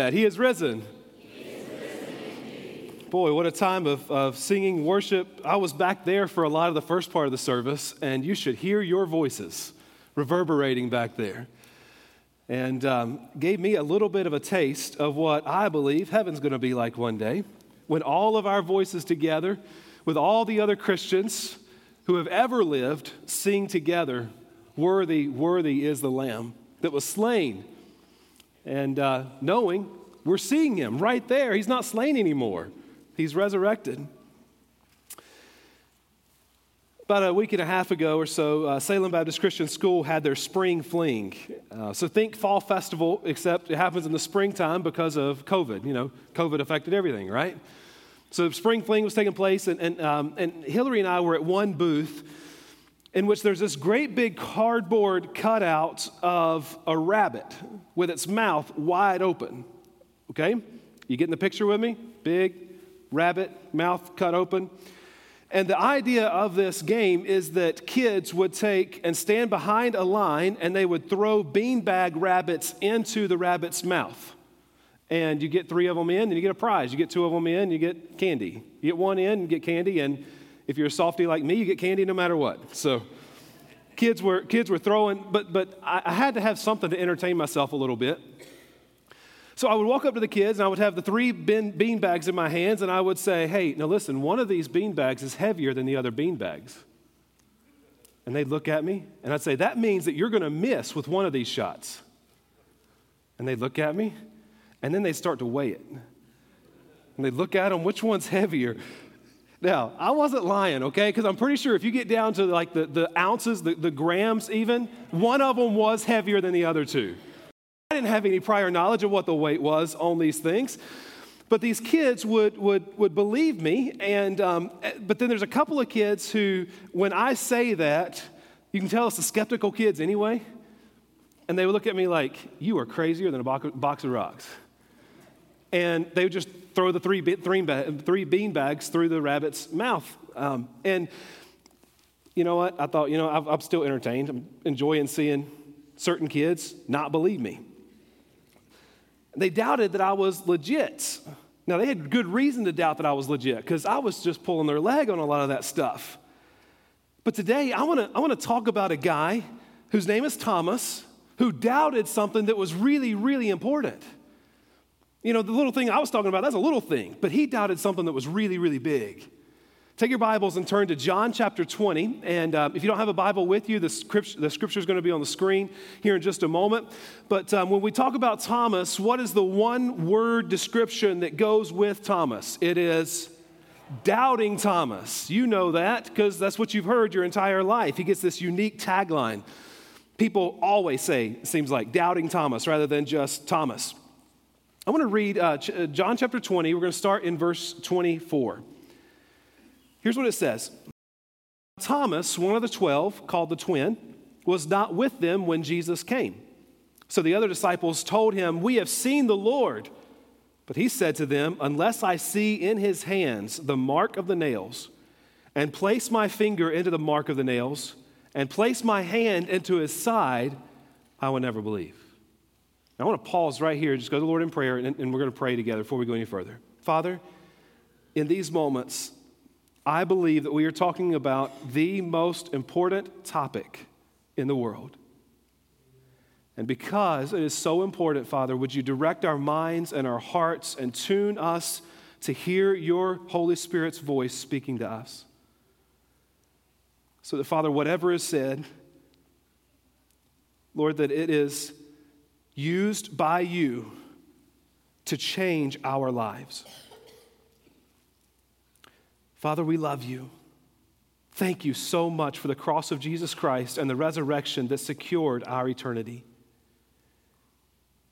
that He is risen. Boy, what a time of, of singing worship. I was back there for a lot of the first part of the service, and you should hear your voices reverberating back there. And um, gave me a little bit of a taste of what I believe heaven's going to be like one day when all of our voices together, with all the other Christians who have ever lived, sing together, Worthy, worthy is the Lamb that was slain and uh, knowing we're seeing him right there. He's not slain anymore, he's resurrected. About a week and a half ago or so, uh, Salem Baptist Christian School had their spring fling. Uh, so think fall festival, except it happens in the springtime because of COVID. You know, COVID affected everything, right? So spring fling was taking place, and, and, um, and Hillary and I were at one booth in which there's this great big cardboard cutout of a rabbit with its mouth wide open. Okay? You getting the picture with me? Big rabbit, mouth cut open. And the idea of this game is that kids would take and stand behind a line and they would throw beanbag rabbits into the rabbit's mouth. And you get three of them in, and you get a prize. You get two of them in, you get candy. You get one in, you get candy, and if you're a softy like me, you get candy no matter what. So kids were, kids were throwing, but, but I, I had to have something to entertain myself a little bit. So I would walk up to the kids and I would have the three bean, bean bags in my hands and I would say, hey, now listen, one of these bean bags is heavier than the other bean bags. And they'd look at me and I'd say, that means that you're going to miss with one of these shots. And they'd look at me and then they'd start to weigh it. And they'd look at them, which one's heavier? Now, I wasn't lying, okay? Because I'm pretty sure if you get down to like the, the ounces, the, the grams even, one of them was heavier than the other two. I didn't have any prior knowledge of what the weight was on these things. But these kids would, would, would believe me. And, um, but then there's a couple of kids who, when I say that, you can tell it's the skeptical kids anyway. And they would look at me like, You are crazier than a box of rocks. And they would just throw the three, three, three bean bags through the rabbit's mouth. Um, and you know what? I thought, you know, i am still entertained. I'm enjoying seeing certain kids not believe me. They doubted that I was legit. Now, they had good reason to doubt that I was legit because I was just pulling their leg on a lot of that stuff. But today, I want to I wanna talk about a guy whose name is Thomas who doubted something that was really, really important. You know, the little thing I was talking about, that's a little thing, but he doubted something that was really, really big. Take your Bibles and turn to John chapter 20. And uh, if you don't have a Bible with you, the scripture, the scripture is going to be on the screen here in just a moment. But um, when we talk about Thomas, what is the one word description that goes with Thomas? It is doubting Thomas. You know that because that's what you've heard your entire life. He gets this unique tagline. People always say, seems like, doubting Thomas rather than just Thomas. I want to read uh, uh, John chapter 20. We're going to start in verse 24. Here's what it says Thomas, one of the twelve, called the twin, was not with them when Jesus came. So the other disciples told him, We have seen the Lord. But he said to them, Unless I see in his hands the mark of the nails, and place my finger into the mark of the nails, and place my hand into his side, I will never believe. I want to pause right here, just go to the Lord in prayer, and, and we're going to pray together before we go any further. Father, in these moments, I believe that we are talking about the most important topic in the world. And because it is so important, Father, would you direct our minds and our hearts and tune us to hear your Holy Spirit's voice speaking to us? So that, Father, whatever is said, Lord, that it is used by you to change our lives. Father, we love you. Thank you so much for the cross of Jesus Christ and the resurrection that secured our eternity.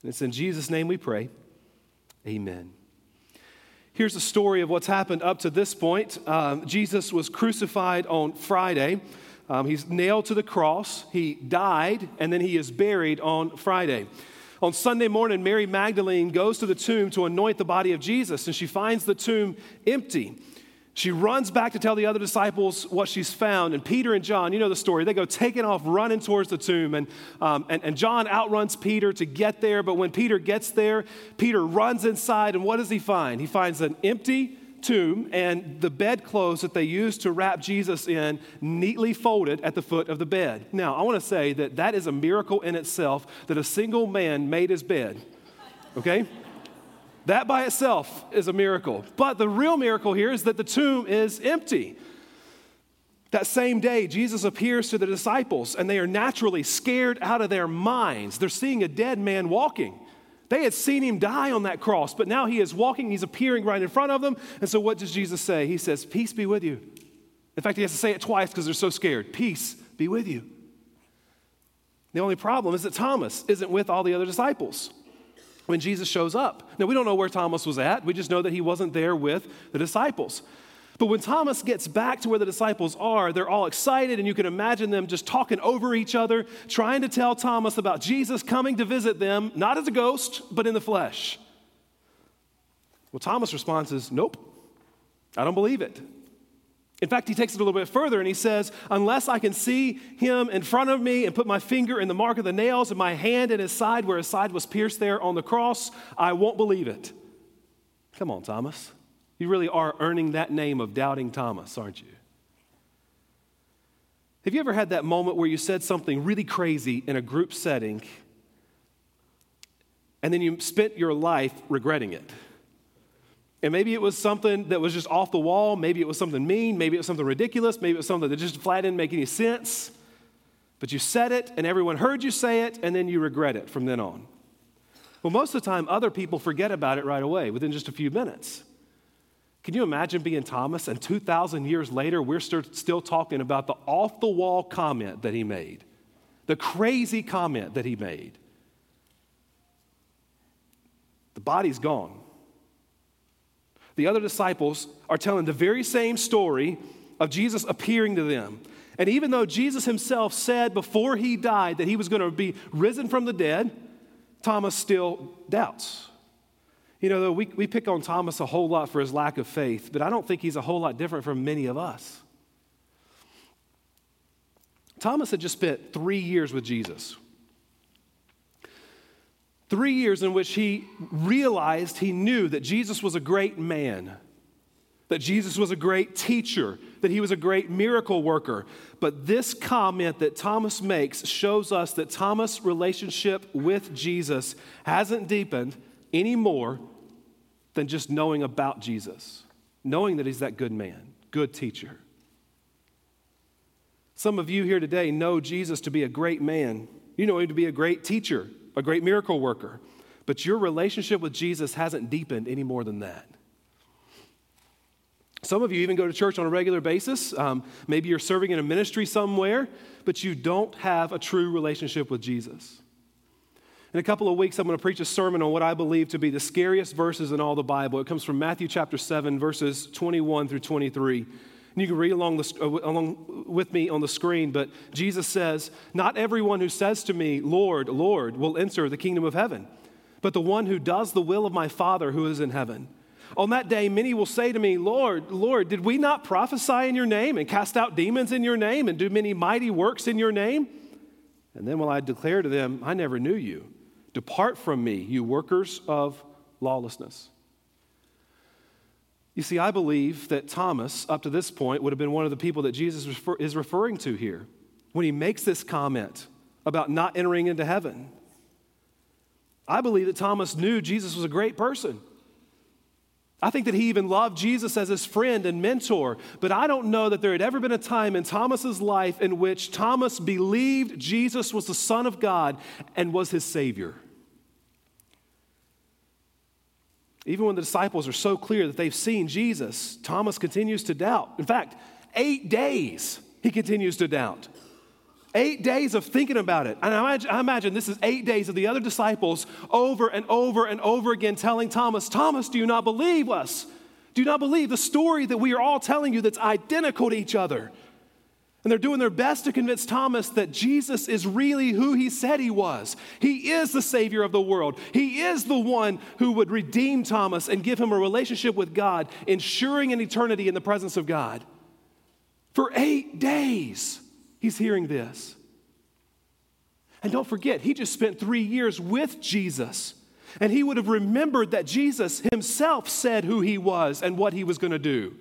And it's in Jesus' name we pray. Amen. Here's a story of what's happened up to this point. Um, Jesus was crucified on Friday. Um, he's nailed to the cross. He died, and then he is buried on Friday. On Sunday morning, Mary Magdalene goes to the tomb to anoint the body of Jesus, and she finds the tomb empty. She runs back to tell the other disciples what she's found. And Peter and John, you know the story, they go taking off, running towards the tomb. And, um, and, and John outruns Peter to get there. But when Peter gets there, Peter runs inside. And what does he find? He finds an empty tomb and the bedclothes that they used to wrap Jesus in neatly folded at the foot of the bed. Now, I want to say that that is a miracle in itself that a single man made his bed. Okay? That by itself is a miracle. But the real miracle here is that the tomb is empty. That same day, Jesus appears to the disciples, and they are naturally scared out of their minds. They're seeing a dead man walking. They had seen him die on that cross, but now he is walking, he's appearing right in front of them. And so, what does Jesus say? He says, Peace be with you. In fact, he has to say it twice because they're so scared. Peace be with you. The only problem is that Thomas isn't with all the other disciples when Jesus shows up. Now, we don't know where Thomas was at, we just know that he wasn't there with the disciples. But when Thomas gets back to where the disciples are, they're all excited, and you can imagine them just talking over each other, trying to tell Thomas about Jesus coming to visit them, not as a ghost, but in the flesh. Well, Thomas' response is, Nope, I don't believe it. In fact, he takes it a little bit further and he says, Unless I can see him in front of me and put my finger in the mark of the nails and my hand in his side where his side was pierced there on the cross, I won't believe it. Come on, Thomas. You really are earning that name of doubting Thomas, aren't you? Have you ever had that moment where you said something really crazy in a group setting and then you spent your life regretting it? And maybe it was something that was just off the wall. Maybe it was something mean. Maybe it was something ridiculous. Maybe it was something that just flat didn't make any sense. But you said it, and everyone heard you say it, and then you regret it from then on. Well, most of the time, other people forget about it right away within just a few minutes. Can you imagine being Thomas, and 2,000 years later, we're still talking about the off the wall comment that he made, the crazy comment that he made? The body's gone. The other disciples are telling the very same story of Jesus appearing to them. And even though Jesus himself said before he died that he was going to be risen from the dead, Thomas still doubts. You know, though, we, we pick on Thomas a whole lot for his lack of faith, but I don't think he's a whole lot different from many of us. Thomas had just spent three years with Jesus. Three years in which he realized he knew that Jesus was a great man, that Jesus was a great teacher, that he was a great miracle worker. But this comment that Thomas makes shows us that Thomas' relationship with Jesus hasn't deepened any more than just knowing about Jesus, knowing that he's that good man, good teacher. Some of you here today know Jesus to be a great man. You know him to be a great teacher, a great miracle worker, but your relationship with Jesus hasn't deepened any more than that. Some of you even go to church on a regular basis. Um, maybe you're serving in a ministry somewhere, but you don't have a true relationship with Jesus. In a couple of weeks, I'm going to preach a sermon on what I believe to be the scariest verses in all the Bible. It comes from Matthew chapter 7, verses 21 through 23. And you can read along, the, uh, along with me on the screen, but Jesus says, Not everyone who says to me, Lord, Lord, will enter the kingdom of heaven, but the one who does the will of my Father who is in heaven. On that day, many will say to me, Lord, Lord, did we not prophesy in your name and cast out demons in your name and do many mighty works in your name? And then will I declare to them, I never knew you. Depart from me, you workers of lawlessness. You see, I believe that Thomas, up to this point, would have been one of the people that Jesus is referring to here when he makes this comment about not entering into heaven. I believe that Thomas knew Jesus was a great person. I think that he even loved Jesus as his friend and mentor, but I don't know that there had ever been a time in Thomas's life in which Thomas believed Jesus was the Son of God and was his Savior. Even when the disciples are so clear that they've seen Jesus, Thomas continues to doubt. In fact, eight days he continues to doubt. Eight days of thinking about it. And I imagine, this is eight days of the other disciples over and over and over again telling Thomas, Thomas, do you not believe us? Do you not believe the story that we are all telling you that's identical to each other? And they're doing their best to convince Thomas that Jesus is really who he said he was. He is the Savior of the world. He is the one who would redeem Thomas and give him a relationship with God, ensuring an eternity in the presence of God. For eight days, he's hearing this. And don't forget, he just spent three years with Jesus. And he would have remembered that Jesus himself said who he was and what he was going to do.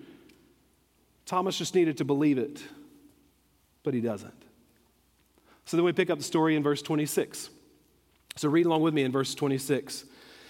Thomas just needed to believe it, but he doesn't. So then we pick up the story in verse 26. So read along with me in verse 26.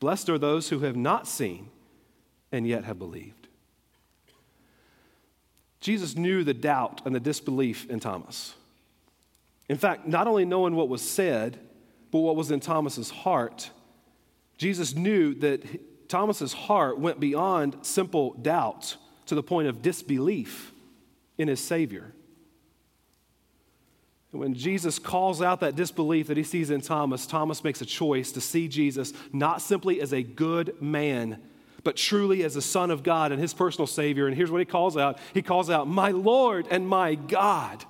Blessed are those who have not seen and yet have believed. Jesus knew the doubt and the disbelief in Thomas. In fact, not only knowing what was said, but what was in Thomas's heart, Jesus knew that Thomas's heart went beyond simple doubt to the point of disbelief in his Savior. When Jesus calls out that disbelief that he sees in Thomas, Thomas makes a choice to see Jesus not simply as a good man, but truly as a Son of God and his personal Savior. And here's what he calls out He calls out, My Lord and my God.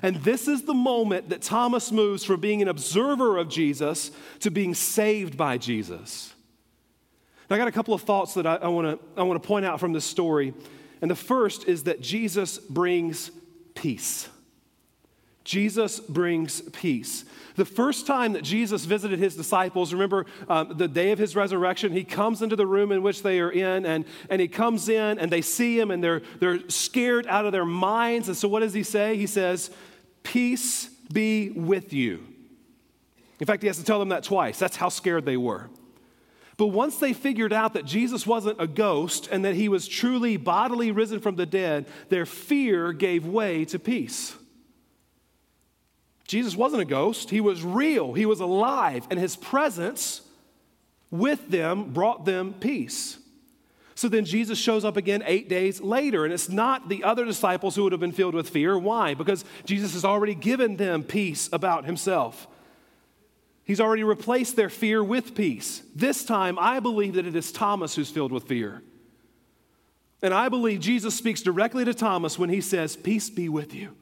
And this is the moment that Thomas moves from being an observer of Jesus to being saved by Jesus. Now, I got a couple of thoughts that I, I want to I wanna point out from this story. And the first is that Jesus brings peace. Jesus brings peace. The first time that Jesus visited his disciples, remember um, the day of his resurrection, he comes into the room in which they are in, and, and he comes in and they see him and they're, they're scared out of their minds. And so, what does he say? He says, Peace be with you. In fact, he has to tell them that twice. That's how scared they were. But once they figured out that Jesus wasn't a ghost and that he was truly bodily risen from the dead, their fear gave way to peace. Jesus wasn't a ghost, he was real, he was alive, and his presence with them brought them peace. So then Jesus shows up again eight days later, and it's not the other disciples who would have been filled with fear. Why? Because Jesus has already given them peace about himself. He's already replaced their fear with peace. This time, I believe that it is Thomas who's filled with fear. And I believe Jesus speaks directly to Thomas when he says, Peace be with you.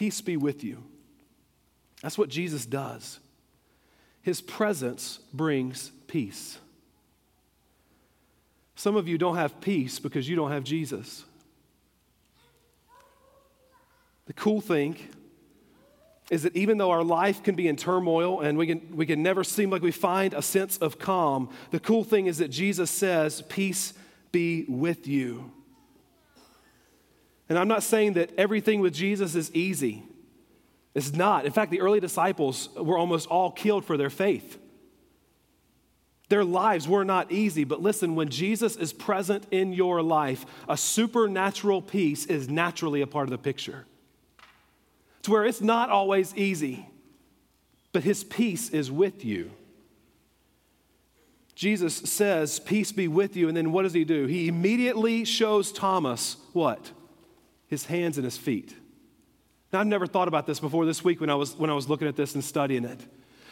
Peace be with you. That's what Jesus does. His presence brings peace. Some of you don't have peace because you don't have Jesus. The cool thing is that even though our life can be in turmoil and we can, we can never seem like we find a sense of calm, the cool thing is that Jesus says, Peace be with you. And I'm not saying that everything with Jesus is easy. It's not. In fact, the early disciples were almost all killed for their faith. Their lives were not easy, but listen, when Jesus is present in your life, a supernatural peace is naturally a part of the picture. To where it's not always easy, but his peace is with you. Jesus says, Peace be with you. And then what does he do? He immediately shows Thomas what? His hands and his feet. Now, I've never thought about this before this week when I was, when I was looking at this and studying it.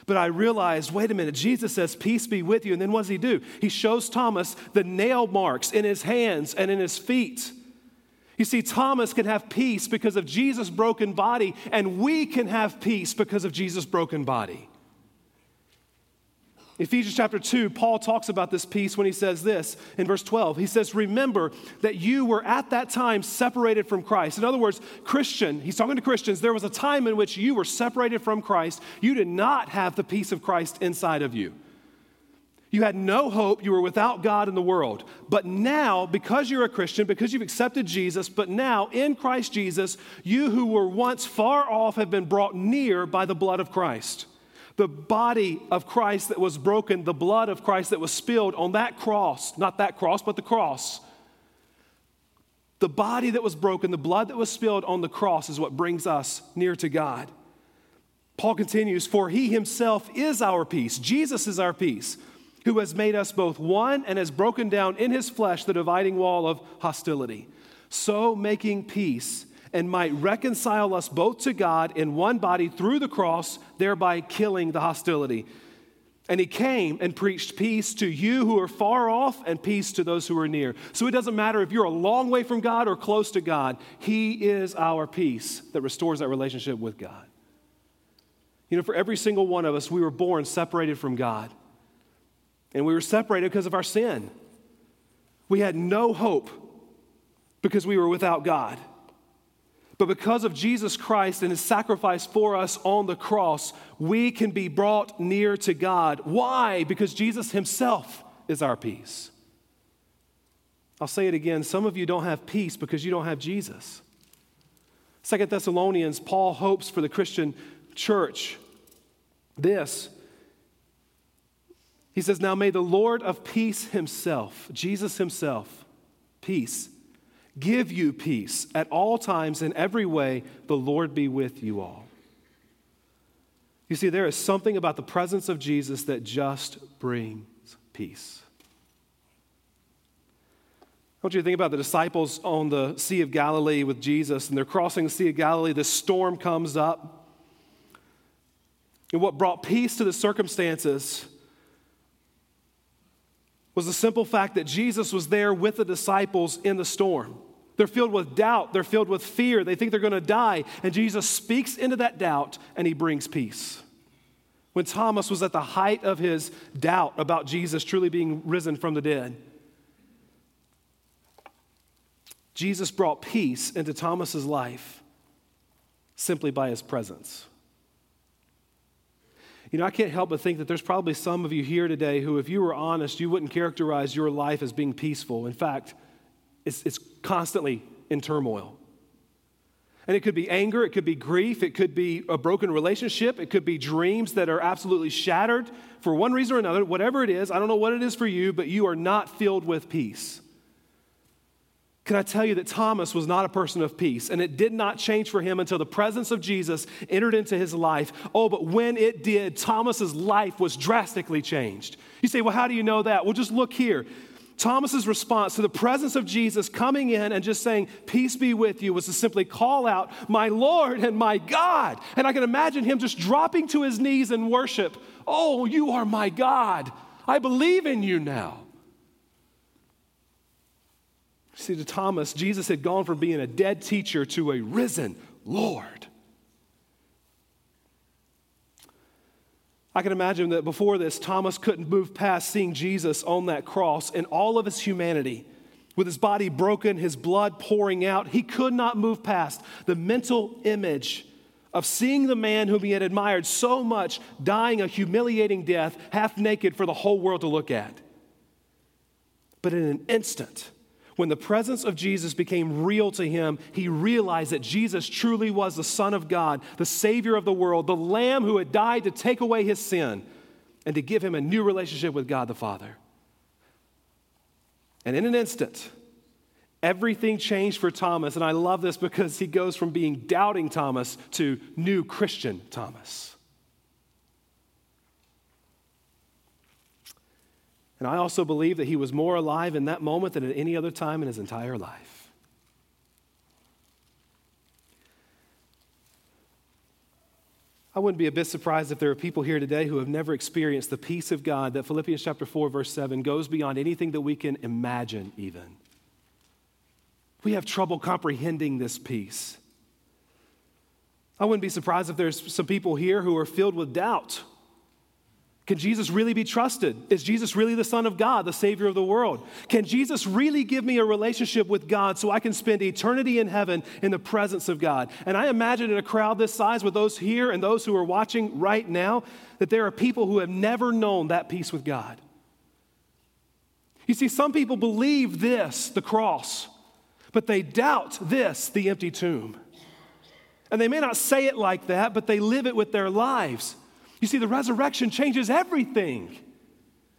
But I realized, wait a minute, Jesus says, Peace be with you. And then what does he do? He shows Thomas the nail marks in his hands and in his feet. You see, Thomas can have peace because of Jesus' broken body, and we can have peace because of Jesus' broken body. Ephesians chapter 2, Paul talks about this peace when he says this in verse 12. He says, Remember that you were at that time separated from Christ. In other words, Christian, he's talking to Christians, there was a time in which you were separated from Christ. You did not have the peace of Christ inside of you. You had no hope. You were without God in the world. But now, because you're a Christian, because you've accepted Jesus, but now in Christ Jesus, you who were once far off have been brought near by the blood of Christ the body of Christ that was broken, the blood of Christ that was spilled on that cross, not that cross, but the cross, The body that was broken, the blood that was spilled on the cross is what brings us near to God. Paul continues, For he himself is our peace. Jesus is our peace, who has made us both one and has broken down in his flesh the dividing wall of hostility. So making peace and might reconcile us both to God in one body through the cross, thereby killing the hostility. And he came and preached peace to you who are far off and peace to those who are near. So it doesn't matter if you're a long way from God or close to God, he is our peace that restores that relationship with God. You know, for every single one of us, we were born separated from God. And we were separated because of our sin. We had no hope because we were without God. But because of Jesus Christ and his sacrifice for us on the cross, we can be brought near to God. Why? Because Jesus himself is our peace. I'll say it again some of you don't have peace because you don't have Jesus. Second Thessalonians, Paul hopes for the Christian church this. He says, Now may the Lord of peace himself, Jesus himself, peace, give you peace at all times in every way. The Lord be with you all. You see, there is something about the presence of Jesus that just brings peace. I want you to think about the disciples on the Sea of Galilee with Jesus, and they're crossing the Sea of Galilee. The storm comes up. And what brought peace to the circumstances was the simple fact that Jesus was there with the disciples in the storm. They're filled with doubt, they're filled with fear, they think they're going to die. And Jesus speaks into that doubt and he brings peace. When Thomas was at the height of his doubt about Jesus truly being risen from the dead, Jesus brought peace into Thomas's life simply by his presence. You know, I can't help but think that there's probably some of you here today who, if you were honest, you wouldn't characterize your life as being peaceful. In fact, it's, it's constantly in turmoil. And it could be anger, it could be grief, it could be a broken relationship, it could be dreams that are absolutely shattered for one reason or another. Whatever it is, I don't know what it is for you, but you are not filled with peace. Can I tell you that Thomas was not a person of peace, and it did not change for him until the presence of Jesus entered into his life. Oh, but when it did, Thomas's life was drastically changed. You say, well, how do you know that? Well, just look here. Thomas's response to the presence of Jesus coming in and just saying, Peace be with you, was to simply call out, My Lord and my God. And I can imagine him just dropping to his knees in worship. Oh, you are my God. I believe in you now. See, to Thomas, Jesus had gone from being a dead teacher to a risen Lord. I can imagine that before this, Thomas couldn't move past seeing Jesus on that cross in all of his humanity. With his body broken, his blood pouring out, he could not move past the mental image of seeing the man whom he had admired so much dying a humiliating death, half naked for the whole world to look at. But in an instant, when the presence of Jesus became real to him, he realized that Jesus truly was the Son of God, the Savior of the world, the Lamb who had died to take away his sin and to give him a new relationship with God the Father. And in an instant, everything changed for Thomas. And I love this because he goes from being doubting Thomas to new Christian Thomas. And I also believe that he was more alive in that moment than at any other time in his entire life. I wouldn't be a bit surprised if there are people here today who have never experienced the peace of God that Philippians chapter 4 verse 7 goes beyond anything that we can imagine even. We have trouble comprehending this peace. I wouldn't be surprised if there's some people here who are filled with doubt can Jesus really be trusted? Is Jesus really the Son of God, the Savior of the world? Can Jesus really give me a relationship with God so I can spend eternity in heaven in the presence of God? And I imagine in a crowd this size, with those here and those who are watching right now, that there are people who have never known that peace with God. You see, some people believe this, the cross, but they doubt this, the empty tomb. And they may not say it like that, but they live it with their lives. You see, the resurrection changes everything.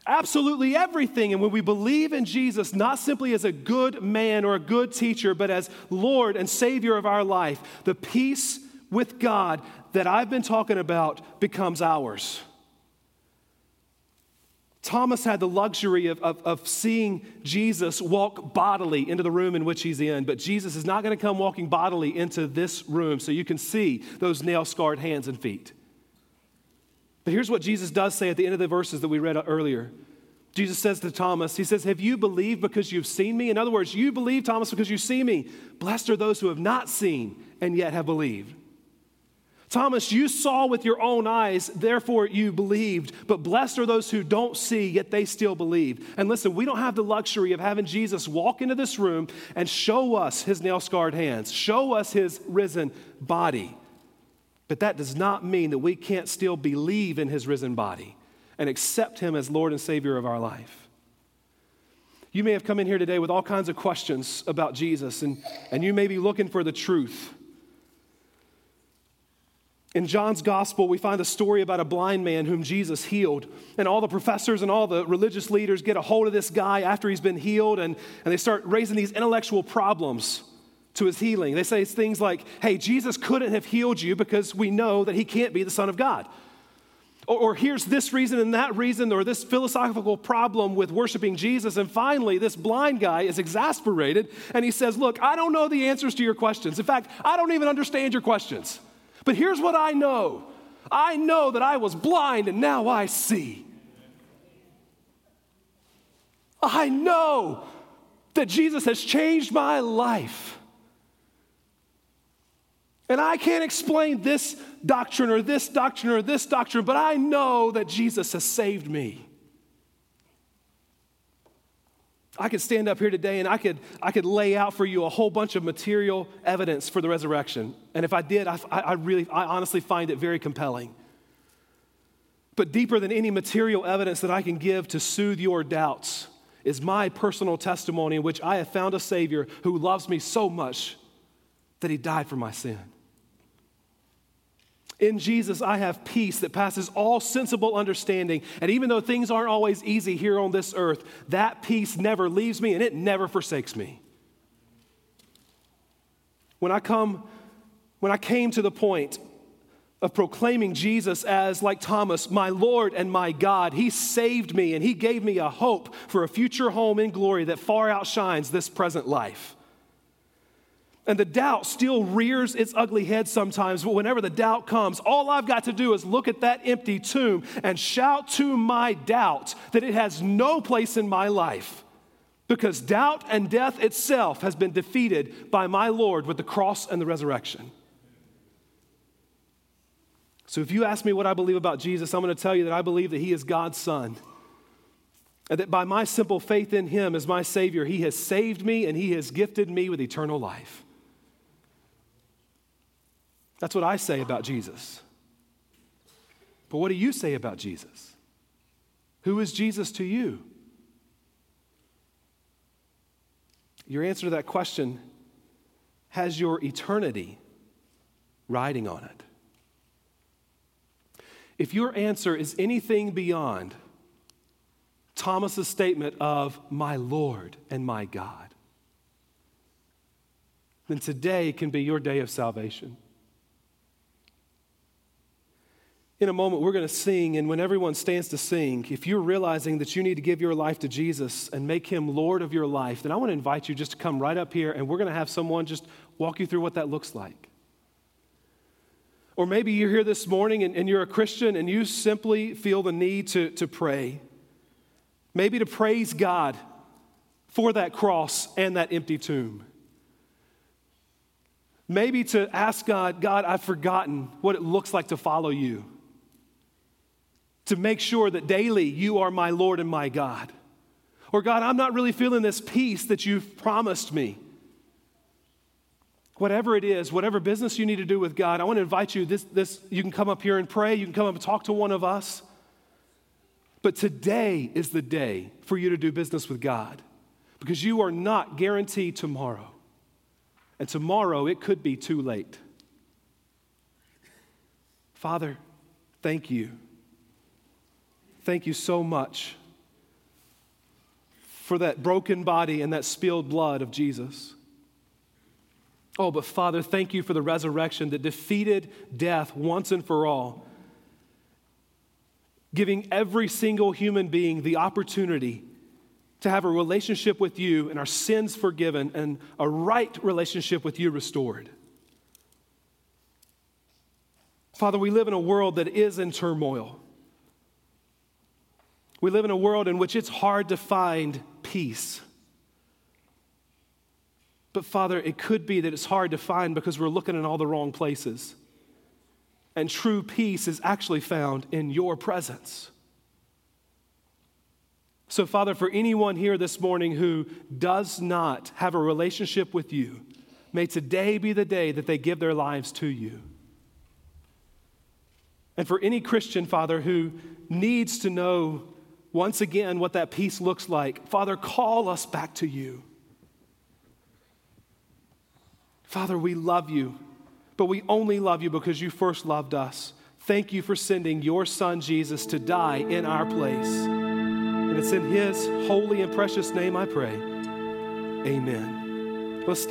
absolutely everything. And when we believe in Jesus, not simply as a good man or a good teacher, but as Lord and Savior of our life, the peace with God that I've been talking about becomes ours. Thomas had the luxury of, of, of, seeing Jesus walk bodily into the room in which he's in, but Jesus is not going to come walking bodily into this room so you can see those nail scarred hands and feet. But here's what Jesus does say at the end of the verses that we read earlier. Jesus says to Thomas, He says, Have you believed because you've seen me? In other words, you believe, Thomas, because you see me. Blessed are those who have not seen and yet have believed. Thomas, you saw with your own eyes, therefore you believed. But blessed are those who don't see, yet they still believe. And listen, we don't have the luxury of having Jesus walk into this room and show us his nail scarred hands, show us his risen body. But that does not mean that we can't still believe in his risen body and accept him as Lord and Savior of our life. You may have come in here today with all kinds of questions about Jesus, and, and you may be looking for the truth. In John's gospel, we find a story about a blind man whom Jesus healed. And all the professors and all the religious leaders get a hold of this guy after he's been healed, and, and they start raising these intellectual problems to his healing. They say things like, hey, Jesus couldn't have healed you because we know that he can't be the Son of God. Or, or, here's this reason and that reason, or this philosophical problem with worshiping Jesus. And finally, this blind guy is exasperated and he says, Look, I don't know the answers to your questions. In fact, I don't even understand your questions. But here's what I know I know that I was blind and now I see. I know that Jesus has changed my life. And I can't explain this doctrine or this doctrine or this doctrine, but I know that Jesus has saved me. I could stand up here today and I could, I could lay out for you a whole bunch of material evidence for the resurrection. And if I did, I, I really, I honestly find it very compelling. But deeper than any material evidence that I can give to soothe your doubts is my personal testimony in which I have found a Savior who loves me so much that He died for my sin. In Jesus, I have peace that passes all sensible understanding. And even though things aren't always easy here on this earth, that peace never leaves me and it never forsakes me. When I come, when I came to the point of proclaiming Jesus as, like Thomas, my Lord and my God, He saved me and He gave me a hope for a future home in glory that far outshines this present life. And the doubt still rears its ugly head sometimes, but whenever the doubt comes, all I've got to do is look at that empty tomb and shout to my doubt that it has no place in my life. Because doubt and death itself has been defeated by my Lord with the cross and the resurrection. So, if you ask me what I believe about Jesus, I'm going to tell you that I believe that He is God's Son. And that by my simple faith in Him as my Savior, He has saved me and He has gifted me with eternal life. That's what I say about Jesus. But what do you say about Jesus? Who is Jesus to you? Your answer to that question has your eternity riding on it. If your answer is anything beyond Thomas's statement of my Lord and my God, then today can be your day of salvation. In a moment, we're going to sing, and when everyone stands to sing, if you're realizing that you need to give your life to Jesus and make him Lord of your life, then I want to invite you just to come right up here, and we're going to have someone just walk you through what that looks like. Or maybe you're here this morning and, and you're a Christian and you simply feel the need to, to pray. Maybe to praise God for that cross and that empty tomb. Maybe to ask God, God, I've forgotten what it looks like to follow you to make sure that daily you are my Lord and my God. Or, God, I'm not really feeling this peace that you've promised me. Whatever it is, whatever business you need to do with God, I want to invite you. This, this, you can come up here and pray, you can come up and talk to one of us. But today is the day for you to do business with God because you are not guaranteed tomorrow. And tomorrow it could be too late. Father, thank you Thank you so much for that broken body and that spilled blood of Jesus. Oh, but Father, thank you for the resurrection that defeated death once and for all, giving every single human being the opportunity to have a relationship with you and our sins forgiven and a right relationship with you restored. Father, we live in a world that is in turmoil. We live in a world in which it's hard to find peace. But Father, it could be that it's hard to find because we're looking in all the wrong places. And true peace is actually found in your presence. So, Father, for anyone here this morning who does not have a relationship with you, may today be the day that they give their lives to you. And for any Christian, Father, who needs to know once again what that peace looks like, Father, call us back to you. Father, we love you, but we only love you because you first loved us. Thank you for sending your son Jesus to die in our place. And it's in his holy and precious name I pray. Amen. Let's stand.